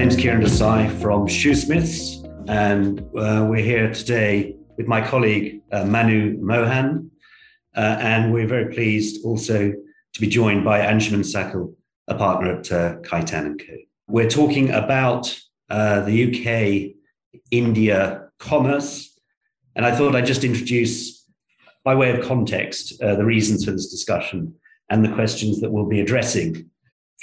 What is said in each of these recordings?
name's Kieran Desai from Shoosmiths, and uh, we're here today with my colleague uh, Manu Mohan, uh, and we're very pleased also to be joined by Anshuman Sakle, a partner at uh, Khaitan & Co. We're talking about uh, the UK India commerce, and I thought I'd just introduce, by way of context, uh, the reasons for this discussion and the questions that we'll be addressing.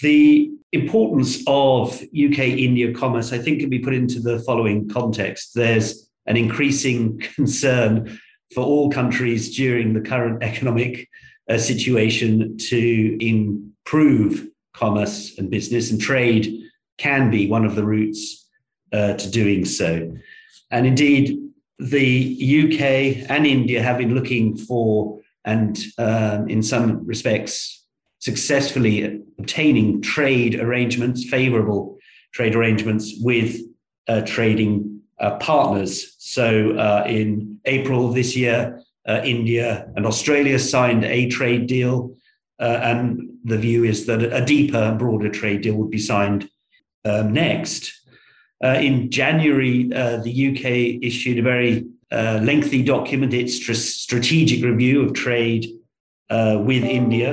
The importance of UK India commerce, I think, can be put into the following context. There's an increasing concern for all countries during the current economic uh, situation to improve commerce and business, and trade can be one of the routes uh, to doing so. And indeed, the UK and India have been looking for, and um, in some respects, successfully obtaining trade arrangements, favorable trade arrangements with uh, trading uh, partners. So uh, in April this year, uh, India and Australia signed a trade deal. Uh, and the view is that a deeper, and broader trade deal would be signed um, next. Uh, in January, the UK issued a very lengthy document, its strategic review of trade with India,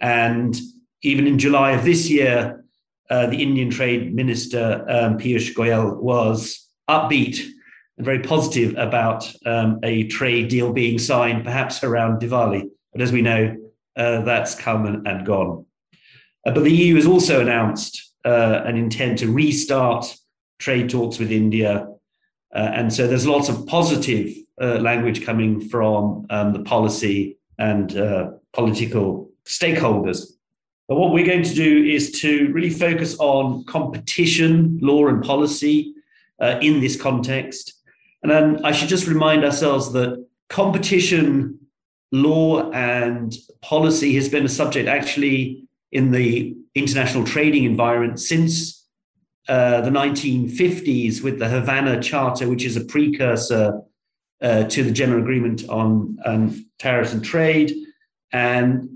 and even in July of this year, uh, the Indian Trade Minister um, Piyush Goyal was upbeat and very positive about um, a trade deal being signed, perhaps around Diwali. But as we know, uh, that's come and, and gone. Uh, but the EU has also announced uh, an intent to restart trade talks with India. Uh, and so there's lots of positive uh, language coming from um, the policy and political stakeholders. But what we're going to do is to really focus on competition, law, and policy uh, in this context. And then I should just remind ourselves that competition, law, and policy has been a subject actually in the international trading environment since uh, the 1950s with the Havana Charter, which is a precursor uh, to the General Agreement on um, Tariffs and Trade. And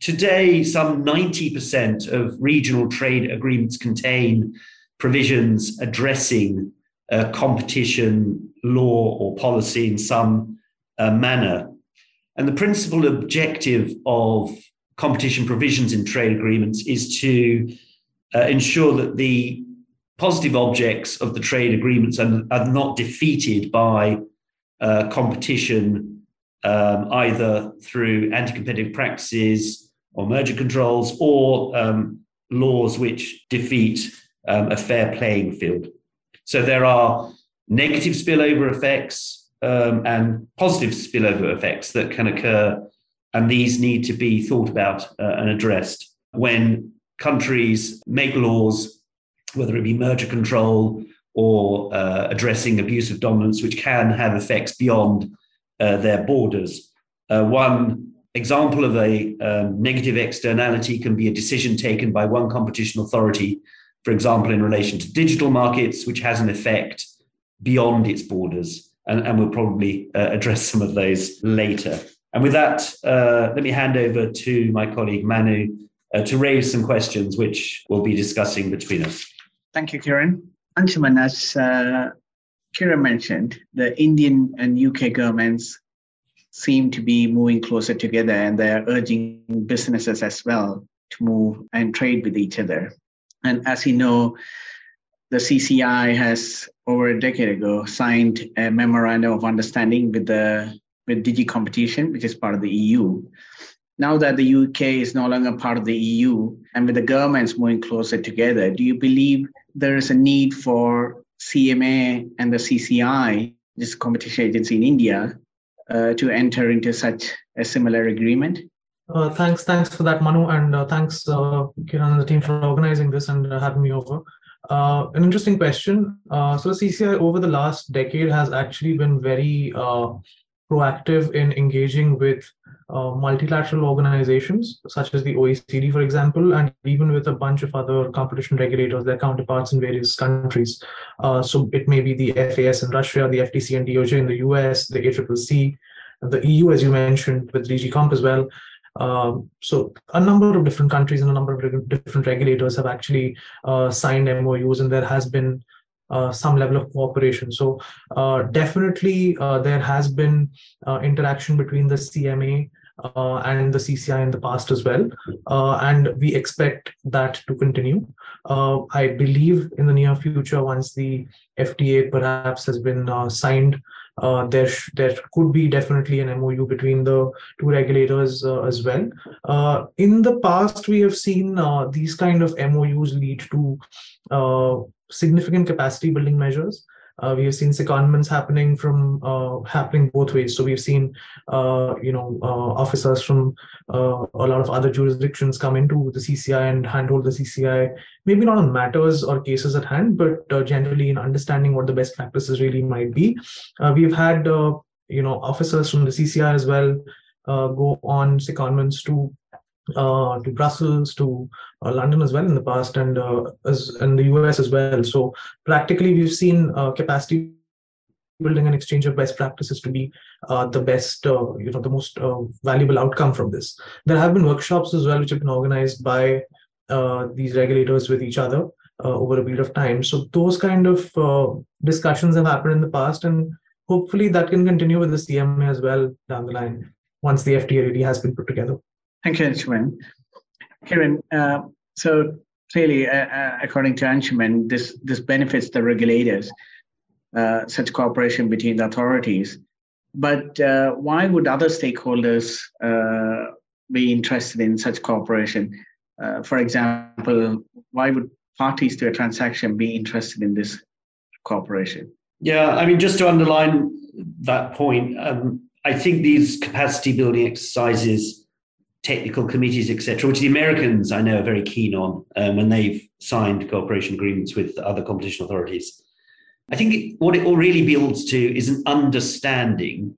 Today, some 90% of regional trade agreements contain provisions addressing uh, competition law or policy in some uh, manner. And the principal objective of competition provisions in trade agreements is to uh, ensure that the positive objects of the trade agreements are, are not defeated by uh, competition, um, either through anti competitive practices or merger controls or um, laws which defeat um, a fair playing field. So there are negative spillover effects um, and positive spillover effects that can occur, and these need to be thought about uh, and addressed when countries make laws, whether it be merger control or uh, addressing abuse of dominance, which can have effects beyond uh, their borders. Uh, one example of a um, negative externality can be a decision taken by one competition authority, for example, in relation to digital markets, which has an effect beyond its borders. And, and we'll probably uh, address some of those later. And with that, uh, let me hand over to my colleague Manu uh, to raise some questions, which we'll be discussing between us. Thank you, Kieran. Anshuman, as uh, Kieran mentioned, the Indian and UK governments seem to be moving closer together and they're urging businesses as well to move and trade with each other. And as you know, the CCI has over a decade ago signed a memorandum of understanding with the with DG Competition, which is part of the EU. Now that the UK is no longer part of the EU and with the governments moving closer together, do you believe there is a need for CMA and the CCI, this competition agency in India, uh, to enter into such a similar agreement? Uh, thanks, thanks for that, Manu, and uh, thanks, uh, Kiran and the team for organizing this and uh, having me over. An interesting question. So, CCI over the last decade has actually been very proactive in engaging with uh, multilateral organizations such as the OECD, for example, and even with a bunch of other competition regulators, their counterparts in various countries. Uh, so it may be the FAS in Russia, the FTC and DOJ in the US, the ACCC, the EU, as you mentioned, with DG Comp as well. Um, so a number of different countries and a number of different regulators have actually uh, signed MOUs, and there has been uh, some level of cooperation. So uh, definitely uh, there has been uh, interaction between the CMA uh, and the CCI in the past as well, and we expect that to continue. I believe in the near future, once the FTA perhaps has been signed, uh, there there could be definitely an MOU between the two regulators uh, as well. Uh, in the past, we have seen these kind of MOUs lead to significant capacity building measures. Uh, we have seen secondments happening from uh, happening both ways. So we've seen, uh, you know, uh, officers from uh, a lot of other jurisdictions come into the CCI and handhold the CCI, maybe not on matters or cases at hand, but uh, generally in understanding what the best practices really might be. we've had, you know, officers from the CCI as well go on secondments to uh, to Brussels, to uh, London as well in the past, and uh, as in the US as well. So practically, we've seen uh, capacity building and exchange of best practices to be uh, the best, uh, you know, the most valuable outcome from this. There have been workshops as well, which have been organized by these regulators with each other over a period of time. So those kind of discussions have happened in the past, and hopefully that can continue with the CMA as well down the line once the FTA really has been put together. Thank you, Anshuman. Kiran, uh, so clearly, uh, uh, according to Anshuman, this, this benefits the regulators, uh, such cooperation between the authorities. But uh, why would other stakeholders uh, be interested in such cooperation? for example, why would parties to a transaction be interested in this cooperation? Yeah, I mean, just to underline that point, um, I think these capacity building exercises technical committees, etc., which the Americans I know are very keen on um, when they've signed cooperation agreements with other competition authorities. I think what it all really builds to is an understanding,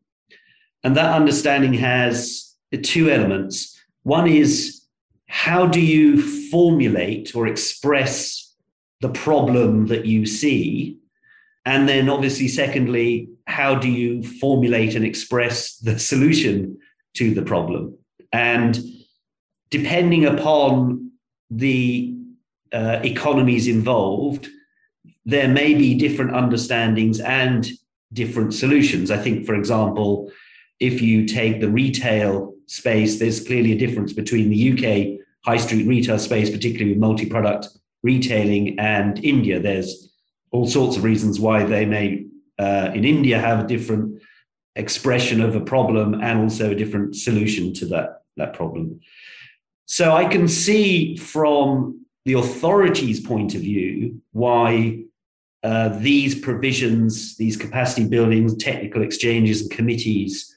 and that understanding has two elements. One is how do you formulate or express the problem that you see? And then, obviously, secondly, how do you formulate and express the solution to the problem? And depending upon the uh, economies involved, there may be different understandings and different solutions. I think, for example, if you take the retail space, there's clearly a difference between the UK high street retail space, particularly with multi product retailing, and India. There's all sorts of reasons why they may, uh, in India, have a different expression of a problem and also a different solution to that that problem. So I can see from the authorities' point of view why uh, these provisions, these capacity buildings, technical exchanges, and committees,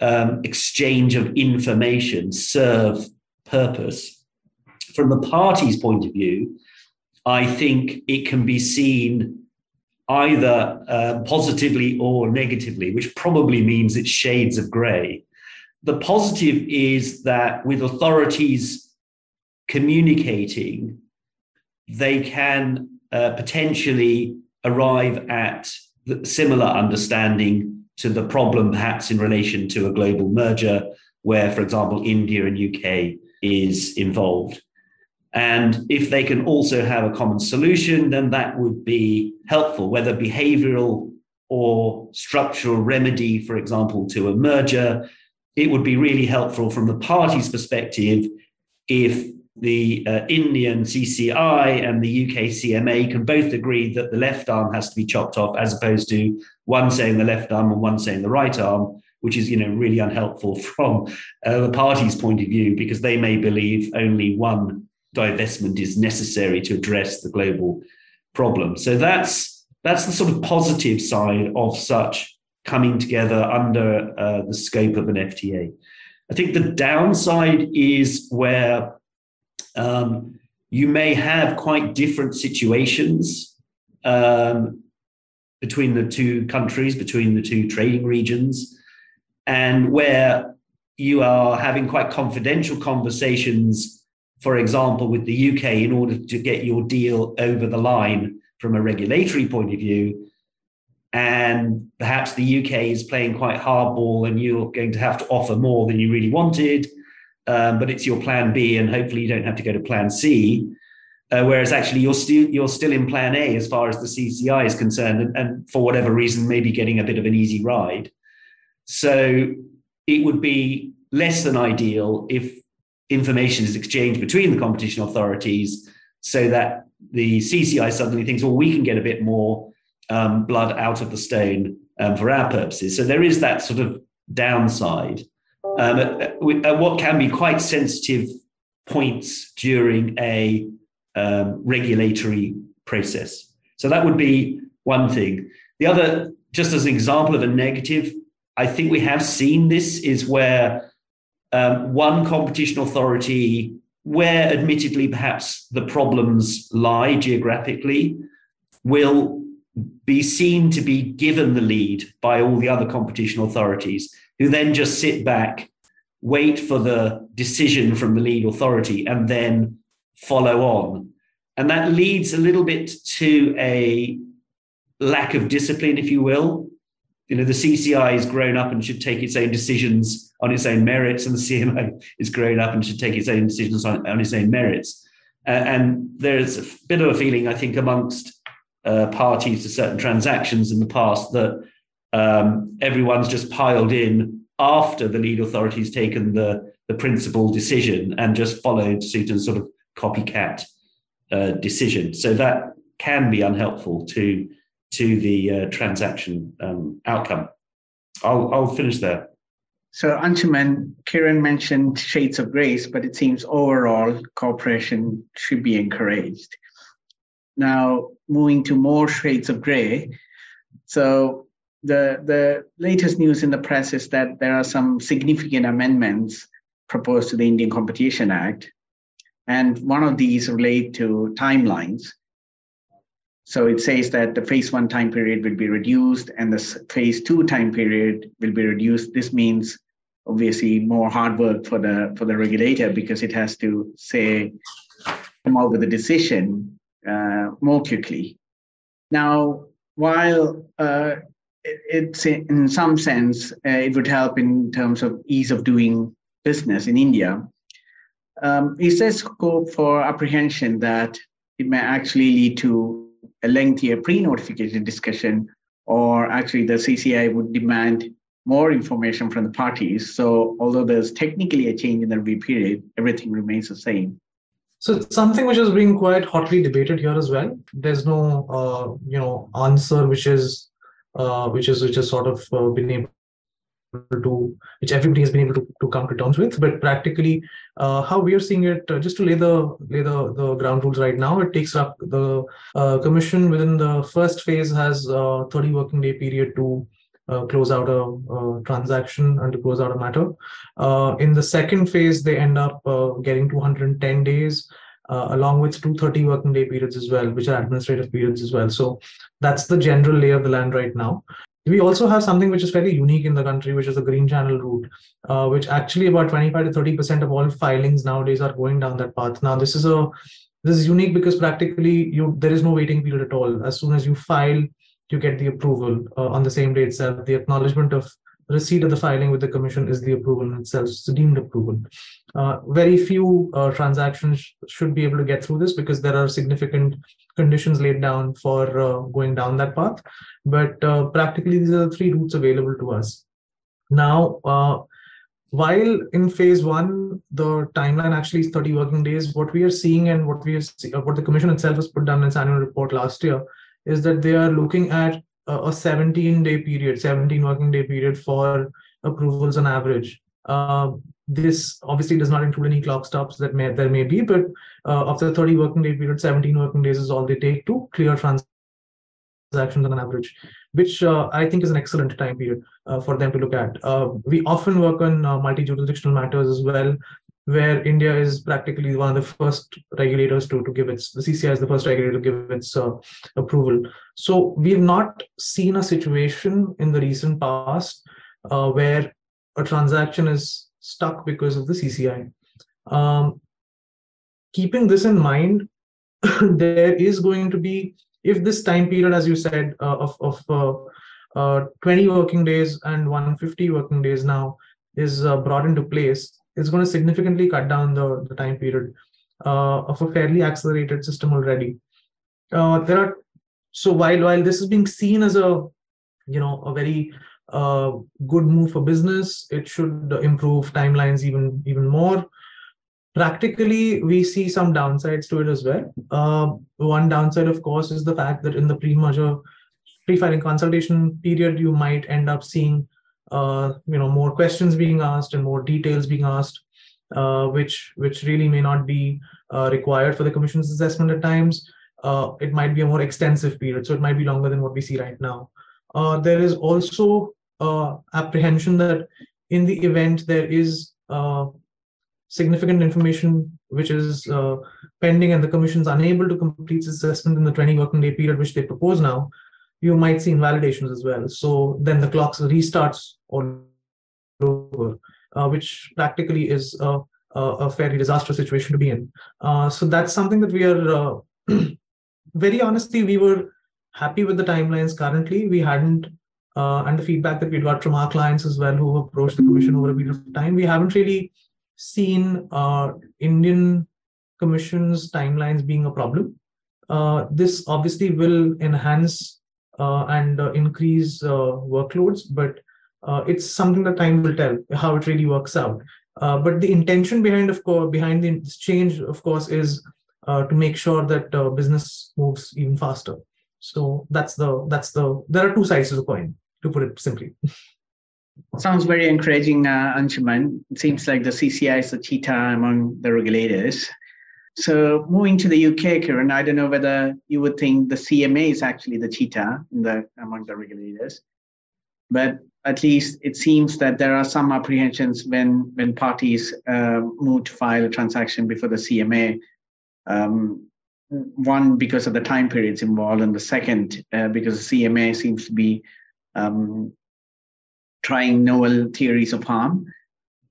um, exchange of information serve purpose. From the party's point of view, I think it can be seen either uh, positively or negatively, which probably means it's shades of grey the positive is that with authorities communicating, they can uh, potentially arrive at similar understanding to the problem, perhaps in relation to a global merger, where, for example, India and UK is involved. And if they can also have a common solution, then that would be helpful, whether behavioral or structural remedy, for example, to a merger, it would be really helpful from the party's perspective if the uh, Indian CCI and the UK CMA can both agree that the left arm has to be chopped off, as opposed to one saying the left arm and one saying the right arm, which is you know really unhelpful from uh, the party's point of view because they may believe only one divestment is necessary to address the global problem. So that's that's the sort of positive side of such coming together under uh, the scope of an FTA. I think the downside is where um, you may have quite different situations um, between the two countries, between the two trading regions, and where you are having quite confidential conversations, for example, with the UK in order to get your deal over the line from a regulatory point of view and perhaps the UK is playing quite hardball and you're going to have to offer more than you really wanted. um, but it's your plan B, and hopefully you don't have to go to plan C. Uh, whereas actually you're still you're still in plan A as far as the CCI is concerned, and, and for whatever reason, maybe getting a bit of an easy ride. So it would be less than ideal if information is exchanged between the competition authorities so that the CCI suddenly thinks, well, we can get a bit more um, blood out of the stone um, for our purposes. So there is that sort of downside um, at, at, what can be quite sensitive points during a um, regulatory process. So that would be one thing. The other, just as an example of a negative, I think we have seen this is where um, one competition authority, where admittedly perhaps the problems lie geographically, will be seen to be given the lead by all the other competition authorities, who then just sit back, wait for the decision from the lead authority, and then follow on. And that leads a little bit to a lack of discipline, if you will. You know, the CCI is grown up and should take its own decisions on its own merits, and the CMA is grown up and should take its own decisions on, on its own merits. Uh, and there's a bit of a feeling, I think, amongst uh, parties to certain transactions in the past that um, everyone's just piled in after the lead authority has taken the, the principal decision and just followed suit and sort of copycat uh, decision. So that can be unhelpful to to the uh, transaction um, outcome. I'll, I'll finish there. So Anshuman, Kieran mentioned shades of grace, but it seems overall cooperation should be encouraged. Now, moving to more shades of gray. So the, the latest news in the press is that there are some significant amendments proposed to the Indian Competition Act. And one of these relate to timelines. So it says that the phase one time period will be reduced and the phase two time period will be reduced. This means obviously more hard work for the for the regulator because it has to say come out with a decision uh, more quickly. Now, while uh, it, it's in some sense uh, it would help in terms of ease of doing business in India, um, is there scope for apprehension that it may actually lead to a lengthier pre-notification discussion, or actually the CCI would demand more information from the parties. So although there's technically a change in the review period, everything remains the same. So it's something which is being quite hotly debated here as well. There's no, uh, you know, answer which is, uh, which is which is sort of uh, been able to, which everybody has been able to, to come to terms with. But practically, uh, how we are seeing it, uh, just to lay the lay the the ground rules right now, it takes up the uh, commission within the first phase has 30 working day period to uh, close out a, a, transaction and to close out a matter. Uh, in the second phase, they end up uh, getting 210 days. Uh, along with 230 working day periods as well, which are administrative periods as well. So that's the general lay of the land right now. We also have something which is fairly unique in the country, which is the green channel route, uh, which actually about 25 to 30 percent of all filings nowadays are going down that path. Now this is a this is unique because practically you there is no waiting period at all. As soon as you file, you get the approval uh, on the same day itself. The acknowledgement of receipt of the filing with the commission is the approval itself. It's deemed approval. Uh, very few uh, transactions should be able to get through this because there are significant conditions laid down for uh, going down that path. But uh, practically, these are the three routes available to us. Now, uh, while in phase one, the timeline actually is 30 working days, what we are seeing and what we are, what the commission itself has put down in its annual report last year is that they are looking at a 17 day period, 17 working day period for approvals on average. Uh, this obviously does not include any clock stops that may there may be, but uh, after 30 working day period, 17 working days is all they take to clear transactions on average, which uh, I think is an excellent time period uh, for them to look at. Uh, we often work on uh, multi-jurisdictional matters as well, where India is practically one of the first regulators to, to give its, the CCI is the first regulator to give its uh, approval. So we have not seen a situation in the recent past uh, where a transaction is stuck because of the CCI. Um, keeping this in mind, there is going to be, if this time period, as you said, uh, of, of uh, uh, 20 working days and 150 working days now is uh, brought into place, is going to significantly cut down the, the time period uh, of a fairly accelerated system already. Uh, there are so while while this is being seen as a you know a very uh, good move for business, it should improve timelines even even more. Practically, we see some downsides to it as well. Uh, one downside, of course, is the fact that in the pre-merger pre-filing consultation period, you might end up seeing uh, you know more questions being asked and more details being asked, uh, which which really may not be uh, required for the commission's assessment at times. Uh, it might be a more extensive period, so it might be longer than what we see right now. Uh, there is also uh, apprehension that in the event there is significant information which is pending and the commission is unable to complete its assessment in the 20 working day period which they propose now, you might see invalidations as well. So then the clock restarts all over, uh, which practically is a, a, fairly disastrous situation to be in. Uh, so that's something that we are, uh, very honestly, we were happy with the timelines currently. We hadn't, uh, and the feedback that we got from our clients as well who approached the commission over a period of time, we haven't really seen uh, Indian commission's timelines being a problem. Uh, this obviously will enhance and uh, increase uh, workloads, but it's something that time will tell how it really works out. but the intention behind, of course, behind this change, of course, is to make sure that business moves even faster. So that's the that's the there are two sides to the coin, to put it simply. Sounds very encouraging, uh, Anshuman. It seems like the CCI is the cheetah among the regulators. So moving to the UK, Kiran, I don't know whether you would think the CMA is actually the cheetah the, among the regulators, but at least it seems that there are some apprehensions when when parties uh, move to file a transaction before the CMA. Um, one because of the time periods involved, and the second uh, because the CMA seems to be um, trying novel theories of harm.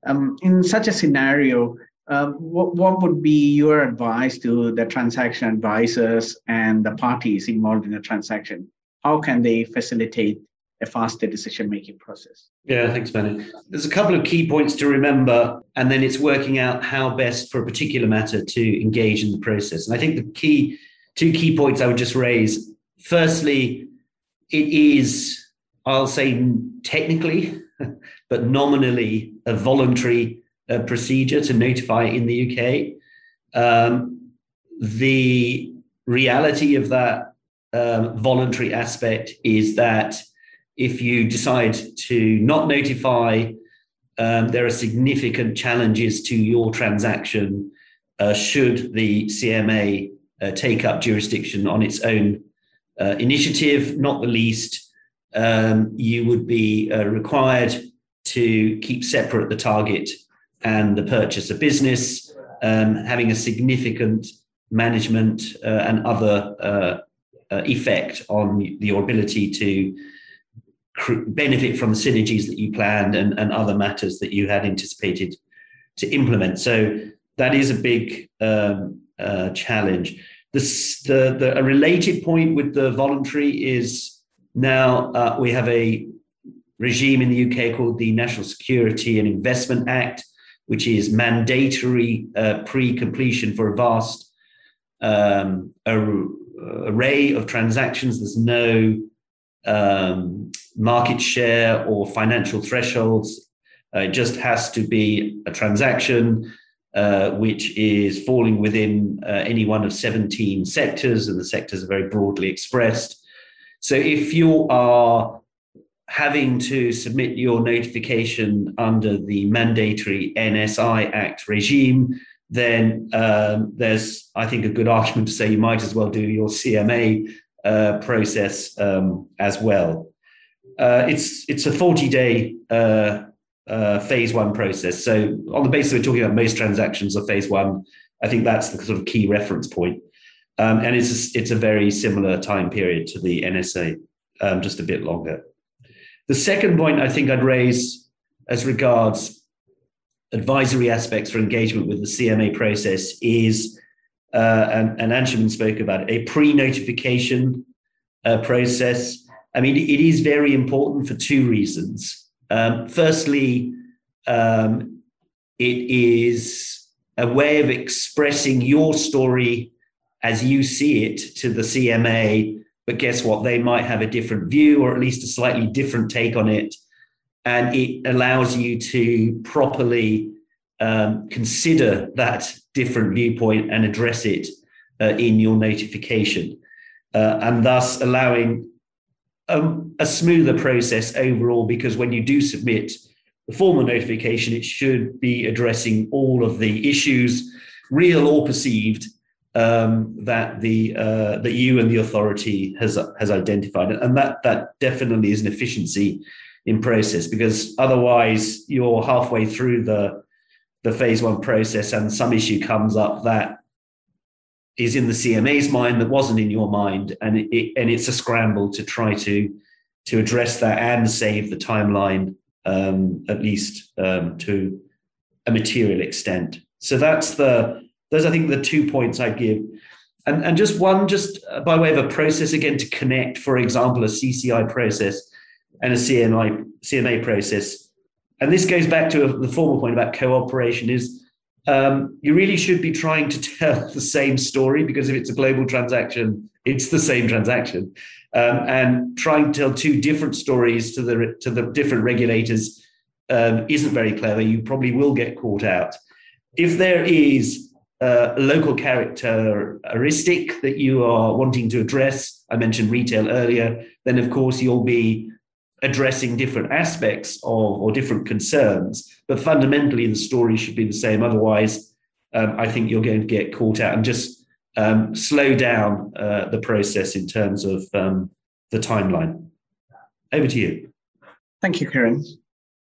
Um, in such a scenario, um, what, what would be your advice to the transaction advisors and the parties involved in the transaction? How can they facilitate a faster decision making process? Yeah, thanks, Benny. There's a couple of key points to remember, and then it's working out how best for a particular matter to engage in the process. And I think the key two key points I would just raise. Firstly, it is, I'll say technically, but nominally a voluntary uh, procedure to notify in the UK. Um, the reality of that um, voluntary aspect is that if you decide to not notify, um, there are significant challenges to your transaction uh, should the CMA uh, take up jurisdiction on its own uh, initiative, not the least. Um, you would be uh, required to keep separate the target and the purchase of business, um, having a significant management uh, and other uh, uh, effect on your ability to cr- benefit from the synergies that you planned and, and other matters that you had anticipated to implement. So that is a big um, uh, challenge. This, the, the, a related point with the voluntary is now uh, we have a regime in the UK called the National Security and Investment Act, which is mandatory uh, pre-completion for a vast um, array of transactions. There's no um, market share or financial thresholds. Uh, it just has to be a transaction uh, which is falling within uh, any one of 17 sectors, and the sectors are very broadly expressed. So if you are having to submit your notification under the mandatory NSI Act regime, then um, there's, I think, a good argument to say you might as well do your CMA uh, process um, as well. Uh, it's it's a 40 day uh, uh, phase one process. So on the basis we're talking about most transactions are phase one, I think that's the sort of key reference point. Um, and it's a, it's a very similar time period to the NSA, um, just a bit longer. The second point I think I'd raise as regards advisory aspects for engagement with the CMA process is, uh, and, and Anshuman spoke about it, a pre-notification uh, process. I mean, it is very important for two reasons. Um, firstly, um, it is a way of expressing your story as you see it to the CMA. But guess what? They might have a different view or at least a slightly different take on it. And it allows you to properly um, consider that different viewpoint and address it uh, in your notification, uh, and thus allowing um, a smoother process overall. Because when you do submit the formal notification, it should be addressing all of the issues, real or perceived, um, that the uh, that you and the authority has has identified, and that that definitely is an efficiency in process because otherwise you're halfway through the the phase one process and some issue comes up that is in the CMA's mind that wasn't in your mind, and it, and it's a scramble to try to to address that and save the timeline um, at least um, to a material extent. So that's the those I think the two points I give, and and just one just by way of a process again to connect, for example, a CCI process and a CMI CMA process and this goes back to a, the former point about cooperation is um, you really should be trying to tell the same story because if it's a global transaction, it's the same transaction. Um, and trying to tell two different stories to the to the different regulators um, isn't very clever. You probably will get caught out. If there is a local characteristic that you are wanting to address, I mentioned retail earlier, then of course you'll be addressing different aspects of or different concerns, but fundamentally the story should be the same. Otherwise, um, I think you're going to get caught out and just um, slow down uh, the process in terms of um, the timeline. Over to you. Thank you, Kiran.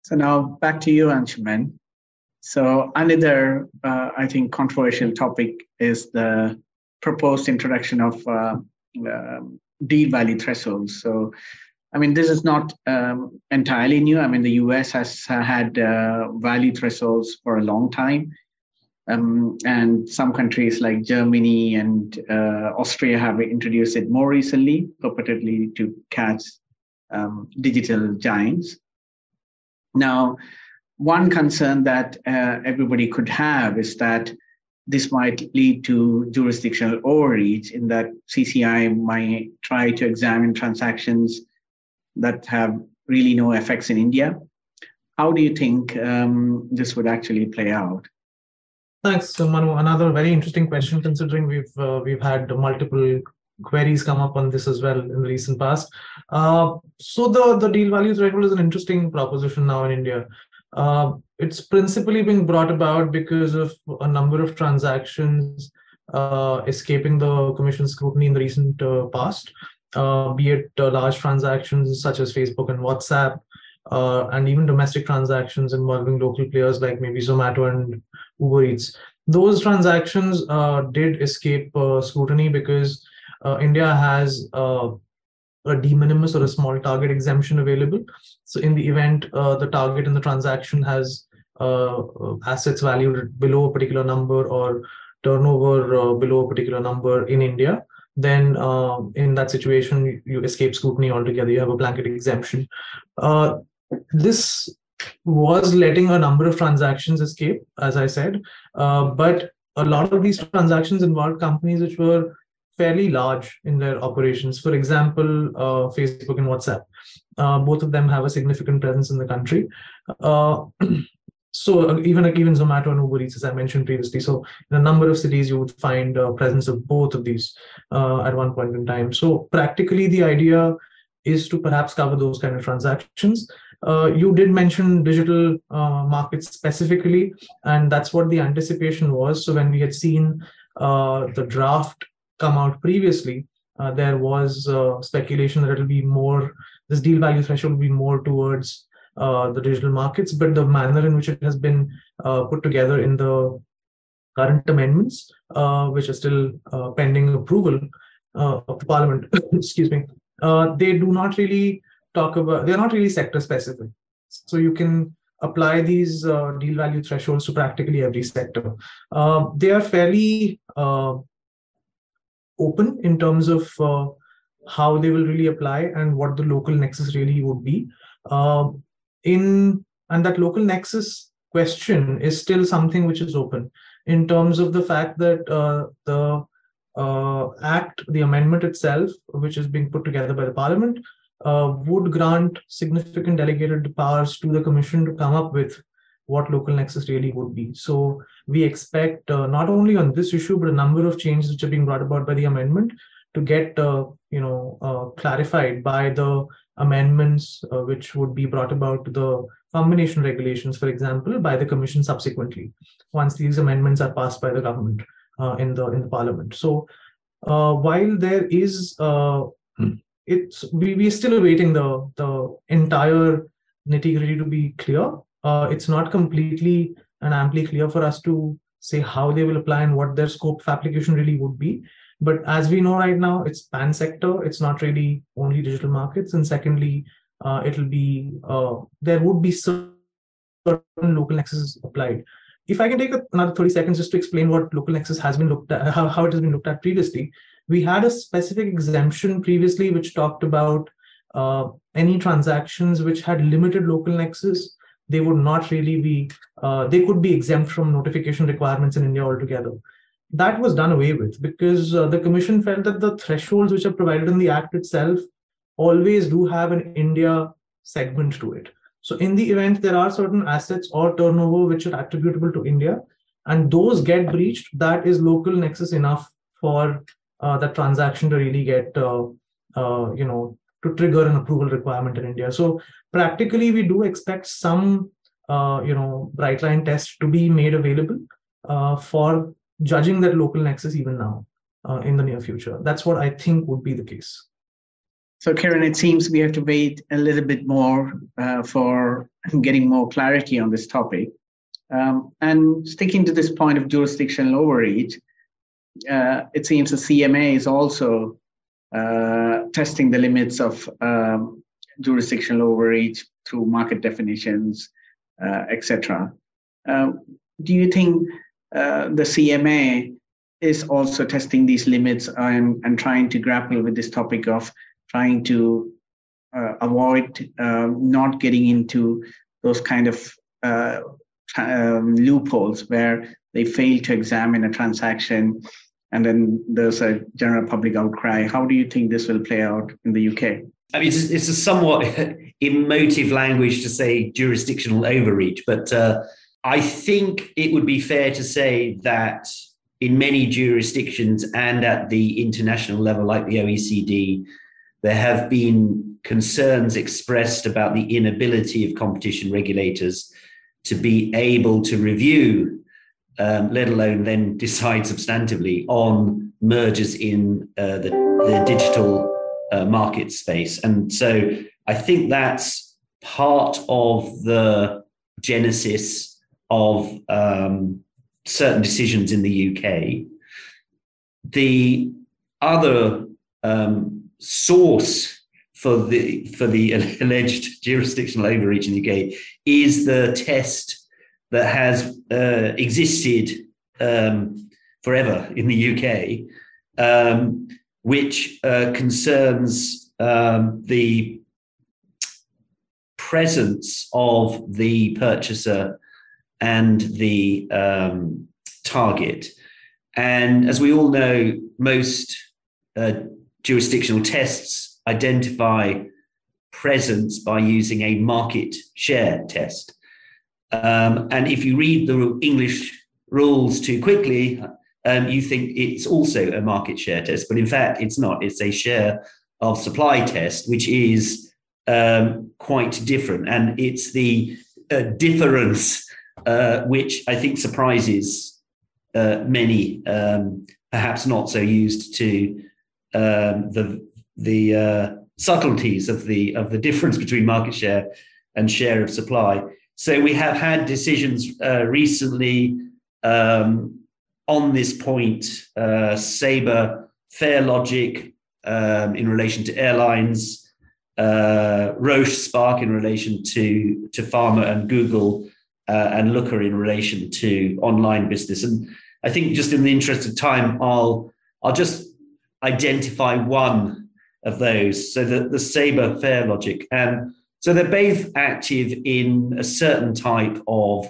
So now back to you, Anshuman. So another, uh, I think, controversial topic is the proposed introduction of uh, uh, deal value thresholds. So I mean, this is not um, entirely new. I mean, the US has had uh, value thresholds for a long time. Um, and some countries like Germany and uh, Austria have introduced it more recently, purportedly to catch um, digital giants. Now, one concern that uh, everybody could have is that this might lead to jurisdictional overreach in that CCI might try to examine transactions that have really no effects in India. How do you think um, this would actually play out? Thanks, Manu. Another very interesting question, considering we've uh, we've had multiple queries come up on this as well in the recent past. Uh, so the the deal value threshold is an interesting proposition now in India. Uh, it's principally being brought about because of a number of transactions uh, escaping the commission's scrutiny in the recent uh, past uh, be it uh, large transactions such as Facebook and WhatsApp, uh, and even domestic transactions involving local players like maybe Zomato and Uber Eats. Those transactions did escape scrutiny because India has a de minimis or a small target exemption available. So, in the event the target in the transaction has assets valued below a particular number or turnover below a particular number in India, then uh, in that situation, you escape scrutiny altogether. You have a blanket exemption. Uh, this was letting a number of transactions escape, as I said, uh, but a lot of these transactions involved companies which were fairly large in their operations. For example, uh, Facebook and WhatsApp. Uh, both of them have a significant presence in the country. Uh, so uh, even even Zomato and Uber Eats, as I mentioned previously, so in a number of cities you would find presence of both of these uh, at one point in time. So practically, the idea is to perhaps cover those kind of transactions. Uh, you did mention digital uh, markets specifically, and that's what the anticipation was. So when we had seen uh, the draft come out previously, there was speculation that it'll be more this deal value threshold will be more towards uh, the digital markets, but the manner in which it has been uh, put together in the current amendments, uh, which are still uh, pending approval uh, of the parliament, excuse me, they do not really talk about, they're not really sector specific. So you can apply these deal value thresholds to practically every sector. they are fairly open in terms of how they will really apply and what the local nexus really would be. Uh, in and that local nexus question is still something which is open in terms of the fact that uh, the uh, act, the amendment itself, which is being put together by the parliament, uh, would grant significant delegated powers to the commission to come up with what local nexus really would be. So we expect uh, not only on this issue, but a number of changes which are being brought about by the amendment to get, uh, you know, uh, clarified by the amendments uh, which would be brought about to the combination regulations, for example, by the commission subsequently, once these amendments are passed by the government uh, in the in the parliament. So uh, while there is hmm. it's we we're still awaiting the the entire nitty gritty to be clear uh, it's not completely and amply clear for us to say how they will apply and what their scope of application really would be. But as we know right now, it's pan sector. It's not really only digital markets. And secondly, uh, it'll be uh, there would be certain local nexus applied. If I can take another 30 seconds just to explain what local nexus has been looked at, how, how it has been looked at previously, we had a specific exemption previously which talked about uh, any transactions which had limited local nexus they would not really be, uh, they could be exempt from notification requirements in India altogether. That was done away with because uh, the commission felt that the thresholds which are provided in the act itself always do have an India segment to it. So in the event there are certain assets or turnover which are attributable to India, and those get breached, that is local nexus enough for uh, the transaction to really get, uh, uh, you know, to trigger an approval requirement in India. So practically, we do expect some, uh, you know, bright line test to be made available uh, for judging that local nexus even now uh, in the near future. That's what I think would be the case. So, karen it seems we have to wait a little bit more uh, for getting more clarity on this topic. Um, and sticking to this point of jurisdictional overreach, uh, it seems the CMA is also uh, testing the limits of um, jurisdictional overreach through market definitions, uh, etc. Uh, do you think uh, the CMA is also testing these limits and, and trying to grapple with this topic of trying to uh, avoid um, not getting into those kind of um, loopholes where they fail to examine a transaction and then there's a general public outcry. How do you think this will play out in the UK? I mean, it's, it's a somewhat emotive language to say jurisdictional overreach, but uh, I think it would be fair to say that in many jurisdictions and at the international level, like the OECD, there have been concerns expressed about the inability of competition regulators to be able to review um, let alone then decide substantively on mergers in uh, the, the, digital uh, market space. And so I think that's part of the genesis of um, certain decisions in the UK. The other um, source for the for the alleged jurisdictional overreach in the UK is the test that has uh, existed um, forever in the UK, um, which uh, concerns um, the presence of the purchaser and the um, target. And as we all know, most uh, jurisdictional tests identify presence by using a market share test. Um, and if you read the English rules too quickly, um, you think it's also a market share test, but in fact, it's not. It's a share of supply test, which is um, quite different. And it's the uh, difference uh, which I think surprises uh, many, um, perhaps not so used to um, the the uh, subtleties of the of the difference between market share and share of supply. So we have had decisions uh, recently um, on this point. Uh, Sabre, Farelogix um, in relation to airlines, uh, Roche Spark in relation to to pharma and Google, uh, and Looker in relation to online business. And I think just in the interest of time, I'll I'll just identify one of those. So the the Sabre Farelogix and so they're both active in a certain type of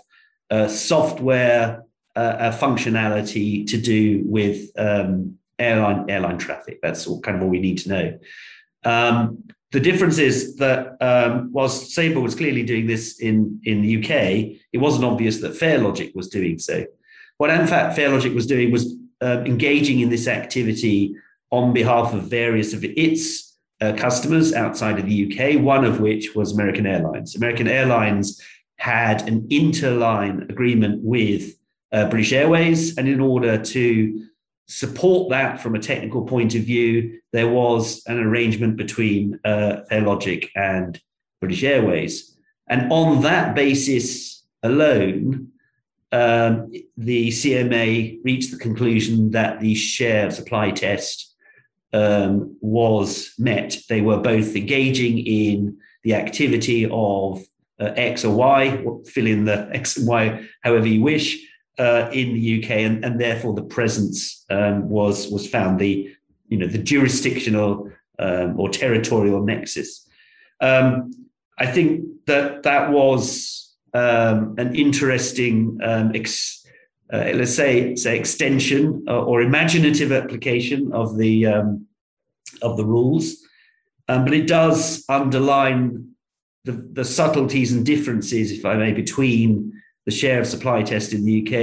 uh, software uh, functionality to do with um, airline airline traffic. That's all, kind of all we need to know. Um, the difference is that um, whilst Sabre was clearly doing this in, in the UK, it wasn't obvious that Farelogix was doing so. What in fact Farelogix was doing was uh, engaging in this activity on behalf of various of its uh, customers outside of the UK, one of which was American Airlines. American Airlines had an interline agreement with uh, British Airways, and in order to support that from a technical point of view, there was an arrangement between uh, Farelogix and British Airways. And on that basis alone, um, the CMA reached the conclusion that the share supply test um, was met. They were both engaging in the activity of uh, X or Y, fill in the X and Y however you wish, uh, in the UK, and, and therefore the presence um, was was found the you know the jurisdictional um, or territorial nexus. Um, I think that that was um, an interesting, um, ex, uh, let's say, say extension or, or imaginative application of the um, of the rules, but it does underline the, the subtleties and differences, if I may, between the share of supply test in the UK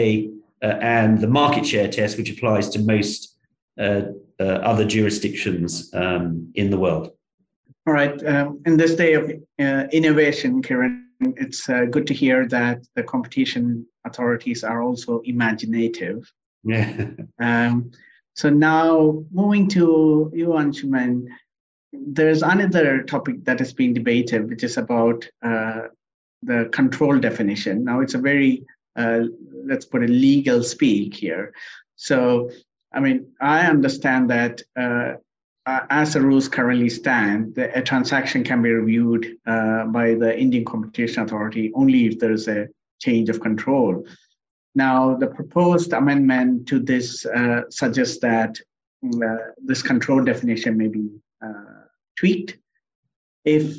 uh, and the market share test, which applies to most uh, uh, other jurisdictions um, in the world. All right. Um, in this day of uh, innovation, Kiran, it's uh, good to hear that the competition authorities are also imaginative. Yeah. um, so now moving to you, Anshuman, there's another topic that is being debated, which is about uh, the control definition. Now it's a very, uh, let's put a legal speak here. So, I mean, I understand that uh, as the rules currently stand, the, a transaction can be reviewed uh, by the Indian Competition Authority only if there is a change of control. Now, the proposed amendment to this uh, suggests that uh, this control definition may be uh, tweaked if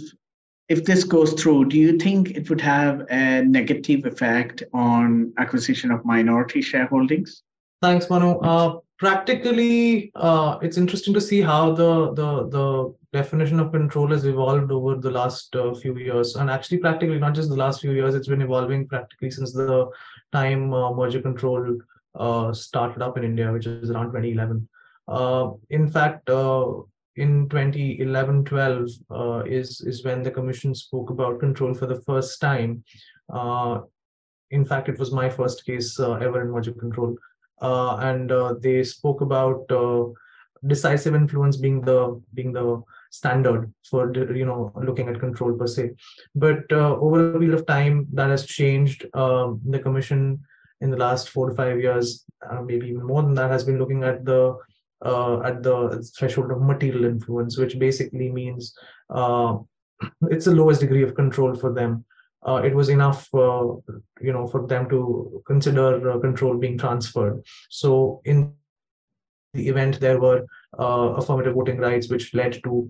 if this goes through, do you think it would have a negative effect on acquisition of minority shareholdings? Thanks, Manu. Uh, practically, uh, it's interesting to see how the, the the definition of control has evolved over the last uh, few years, and actually, practically not just the last few years. It's been evolving practically since the time uh, merger control uh, started up in India, which is around 2011. Uh, in fact, in 2011-12 uh, is is when the commission spoke about control for the first time. Uh, in fact, it was my first case uh, ever in merger control, uh, and uh, they spoke about uh, decisive influence being the being the standard for you know looking at control per se. But over a period of time, that has changed. Um, the commission in the last four to five years, maybe even more than that, has been looking at the uh, at the threshold of material influence, which basically means uh, it's the lowest degree of control for them. Uh, it was enough, you know, for them to consider uh, control being transferred. So in the event there were uh, affirmative voting rights, which led to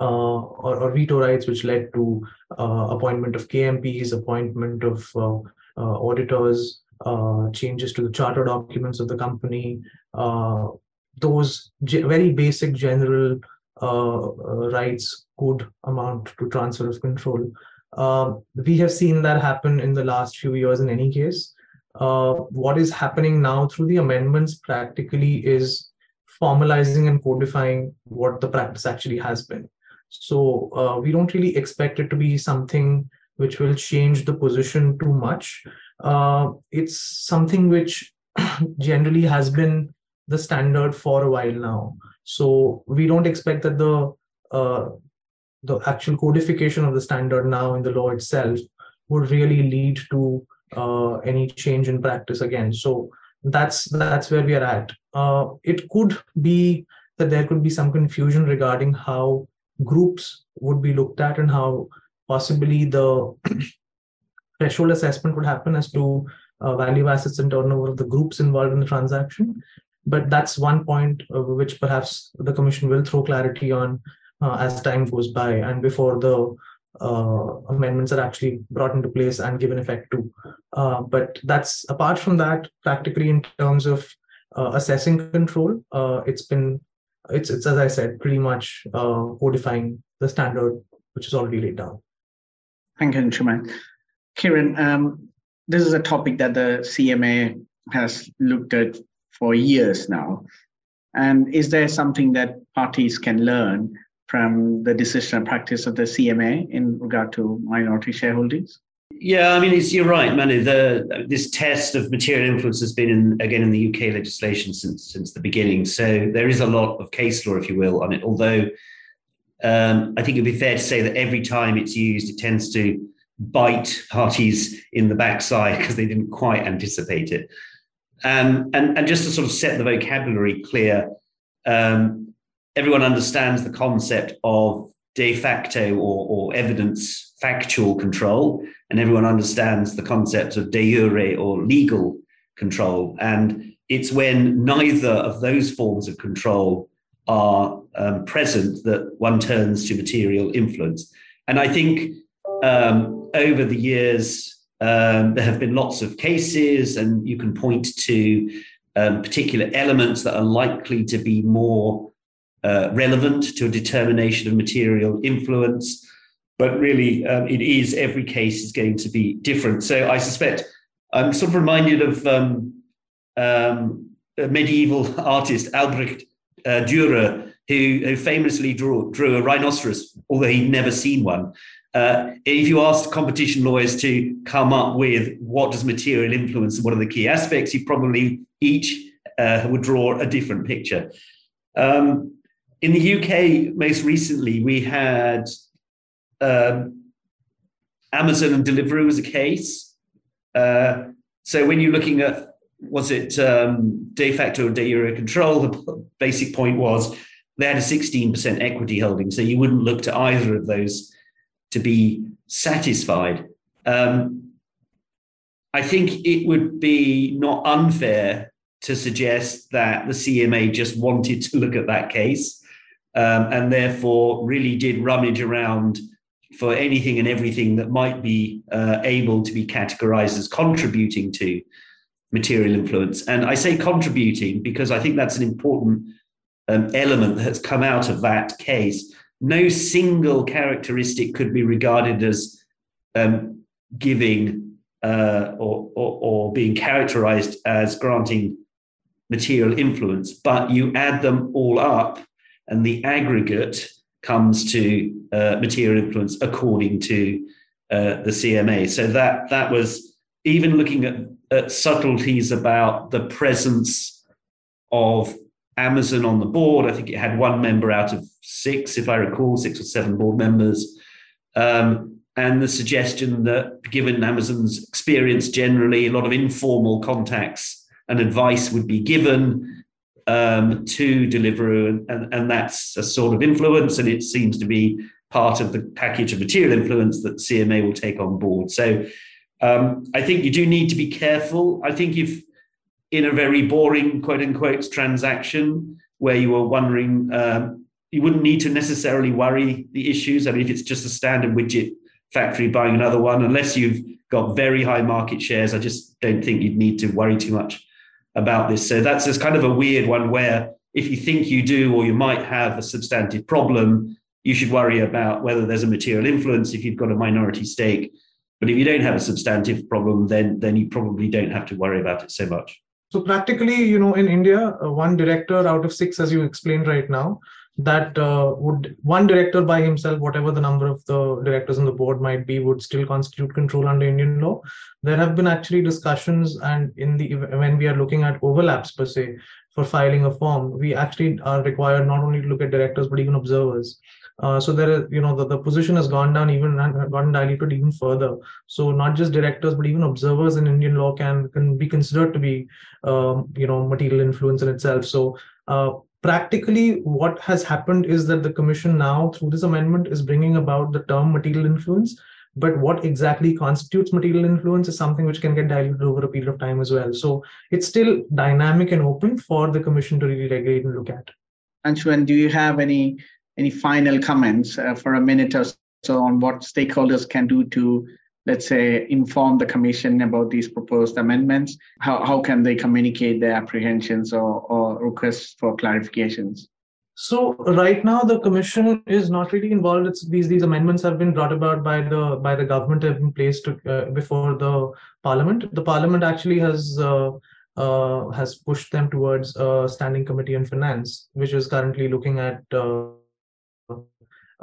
uh, or, or, veto rights, which led to appointment of KMPs, appointment of auditors, changes to the charter documents of the company, those very basic general uh, uh, rights could amount to transfer of control. Uh, we have seen that happen in the last few years in any case. Uh, what is happening now through the amendments practically is formalizing and codifying what the practice actually has been. So uh, we don't really expect it to be something which will change the position too much. Uh, it's something which generally has been the standard for a while now. So we don't expect that the uh, the actual codification of the standard now in the law itself would really lead to uh, any change in practice again. So that's that's where we are at. Uh, it could be that there could be some confusion regarding how groups would be looked at and how possibly the threshold assessment would happen as to uh, value assets and turnover of the groups involved in the transaction but that's one point uh, which perhaps the commission will throw clarity on uh, as time goes by and before the uh, amendments are actually brought into place and given effect to. Uh, but that's apart from that, practically in terms of uh, assessing control, uh, it's been it's it's as I said, pretty much codifying the standard which is already laid down. Thank you, Anshuman. Kiran, um, this is a topic that the CMA has looked at for years now. And is there something that parties can learn from the decision and practice of the CMA in regard to minority shareholdings? Yeah, I mean, you're right, Manu. The this test of material influence has been in, again in the UK legislation since since the beginning. So there is a lot of case law, if you will, on it. Although um, I think it'd be fair to say that every time it's used, it tends to bite parties in the backside because they didn't quite anticipate it. Um, and, and just to sort of set the vocabulary clear, um, everyone understands the concept of de facto or, or evidence factual control, and everyone understands the concept of de jure or legal control. And it's when neither of those forms of control are um, present that one turns to material influence. And I think um, over the years, um, there have been lots of cases, and you can point to um, particular elements that are likely to be more uh, relevant to a determination of material influence. But really, um, it is every case is going to be different. So I suspect I'm sort of reminded of um, um, medieval artist, Albrecht uh, Dürer, who, who famously drew, drew a rhinoceros, although he'd never seen one. Uh, if you asked competition lawyers to come up with what does material influence and what are the key aspects, you probably each uh, would draw a different picture. Um, in the UK, most recently, we had um, Amazon and Deliveroo as a case. Uh, so when you're looking at was it um, de facto or de jure control, the basic point was they had a 16% equity holding, so you wouldn't look to either of those to be satisfied. Um, I think it would be not unfair to suggest that the CMA just wanted to look at that case um, and therefore really did rummage around for anything and everything that might be uh, able to be categorized as contributing to material influence. And I say contributing because I think that's an important um, element that's come out of that case no single characteristic could be regarded as um, giving uh, or, or, or, being characterized as granting material influence, but you add them all up and the aggregate comes to uh, material influence according to uh, the CMA. So that that was even looking at, at subtleties about the presence of Amazon on the board. I think it had one member out of six, if I recall, six or seven board members. Um, and the suggestion that given Amazon's experience generally, a lot of informal contacts and advice would be given um, to Deliveroo, and, and, and that's a sort of influence, and it seems to be part of the package of material influence that CMA will take on board. So um, I think you do need to be careful. I think if in a very boring quote unquote transaction where you were wondering, um, you wouldn't need to necessarily worry the issues. I mean, if it's just a standard widget factory buying another one, unless you've got very high market shares, I just don't think you'd need to worry too much about this. So that's just kind of a weird one where if you think you do or you might have a substantive problem, you should worry about whether there's a material influence if you've got a minority stake. But if you don't have a substantive problem, then then you probably don't have to worry about it so much. So practically, you know, in India, uh, one director out of six, as you explained right now, that uh, would one director by himself, whatever the number of the directors on the board might be, would still constitute control under Indian law. There have been actually discussions, and in the when we are looking at overlaps per se for filing a form, we actually are required not only to look at directors but even observers. Uh, so there is, you know, the, the position has gone down even gotten diluted even further. So not just directors, but even observers in Indian law can can be considered to be, um, you know, material influence in itself. So uh, practically, what has happened is that the commission now, through this amendment, is bringing about the term material influence. But what exactly constitutes material influence is something which can get diluted over a period of time as well. So it's still dynamic and open for the commission to really regulate and look at. and Anshuman, do you have any any final comments uh, for a minute or so on what stakeholders can do to let's say inform the commission about these proposed amendments how, how can they communicate their apprehensions or, or requests for clarifications so right now the commission is not really involved. It's these these amendments have been brought about by the by the government have been placed to, uh, before the parliament. The parliament actually has uh, uh, has pushed them towards a standing committee on finance, which is currently looking at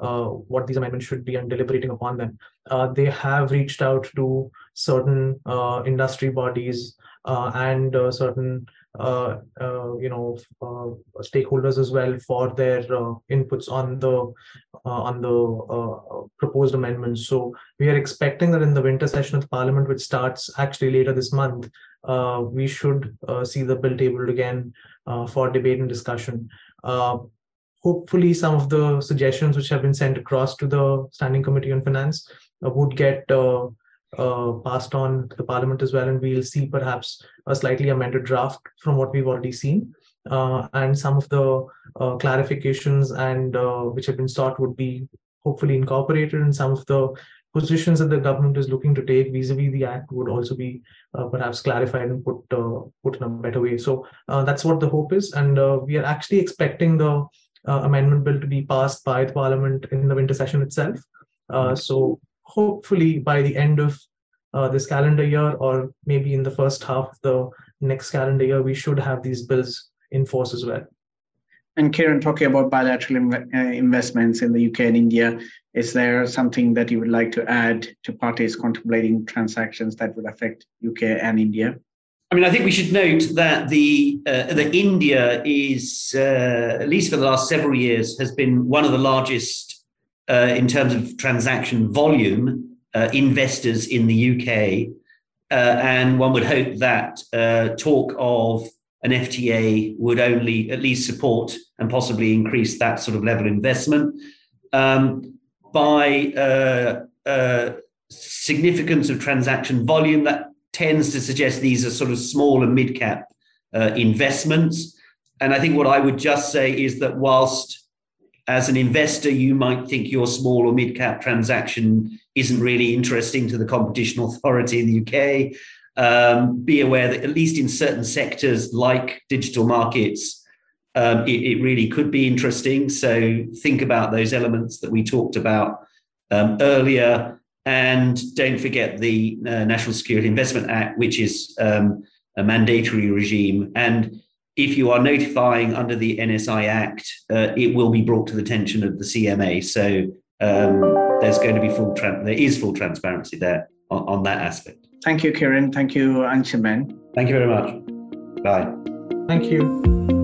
uh, what these amendments should be and deliberating upon them. Uh, they have reached out to certain uh, industry bodies uh, and uh, certain you know stakeholders as well for their inputs on the on the proposed amendments. So we are expecting that in the winter session of Parliament, which starts actually later this month, we should see the bill tabled again for debate and discussion hopefully some of the suggestions which have been sent across to the Standing Committee on Finance uh, would get uh, uh, passed on to the Parliament as well, and we'll see perhaps a slightly amended draft from what we've already seen. Uh, and some of the uh, clarifications and uh, which have been sought would be hopefully incorporated in some of the positions that the government is looking to take vis-a-vis the act would also be perhaps clarified and put put in a better way. So that's what the hope is, and we are actually expecting the uh, amendment bill to be passed by the parliament in the winter session itself. Uh, so hopefully by the end of uh, this calendar year or maybe in the first half of the next calendar year, we should have these bills in force as well. And Kieran, talking about bilateral Im- uh, investments in the UK and India, is there something that you would like to add to parties contemplating transactions that would affect UK and India? I mean, I think we should note that the uh, that India is, uh, at least for the last several years, has been one of the largest uh, in terms of transaction volume uh, investors in the UK, uh, and one would hope that uh, talk of an FTA would only at least support and possibly increase that sort of level of investment. Um, by significance of transaction volume, that tends to suggest these are sort of small and mid cap uh, investments. And I think what I would just say is that whilst as an investor, you might think your small or mid cap transaction isn't really interesting to the competition authority in the UK. Um, be aware that at least in certain sectors like digital markets, um, it, it, really could be interesting. So think about those elements that we talked about um, earlier. And don't forget the uh, National Security Investment Act, which is um, a mandatory regime. And if you are notifying under the NSI Act, uh, it will be brought to the attention of the CMA. So um, there's going to be full tra- there is full transparency there on, on that aspect. Thank you, Kieran. Thank you, Anshuman. Thank you very much. Bye. Thank you.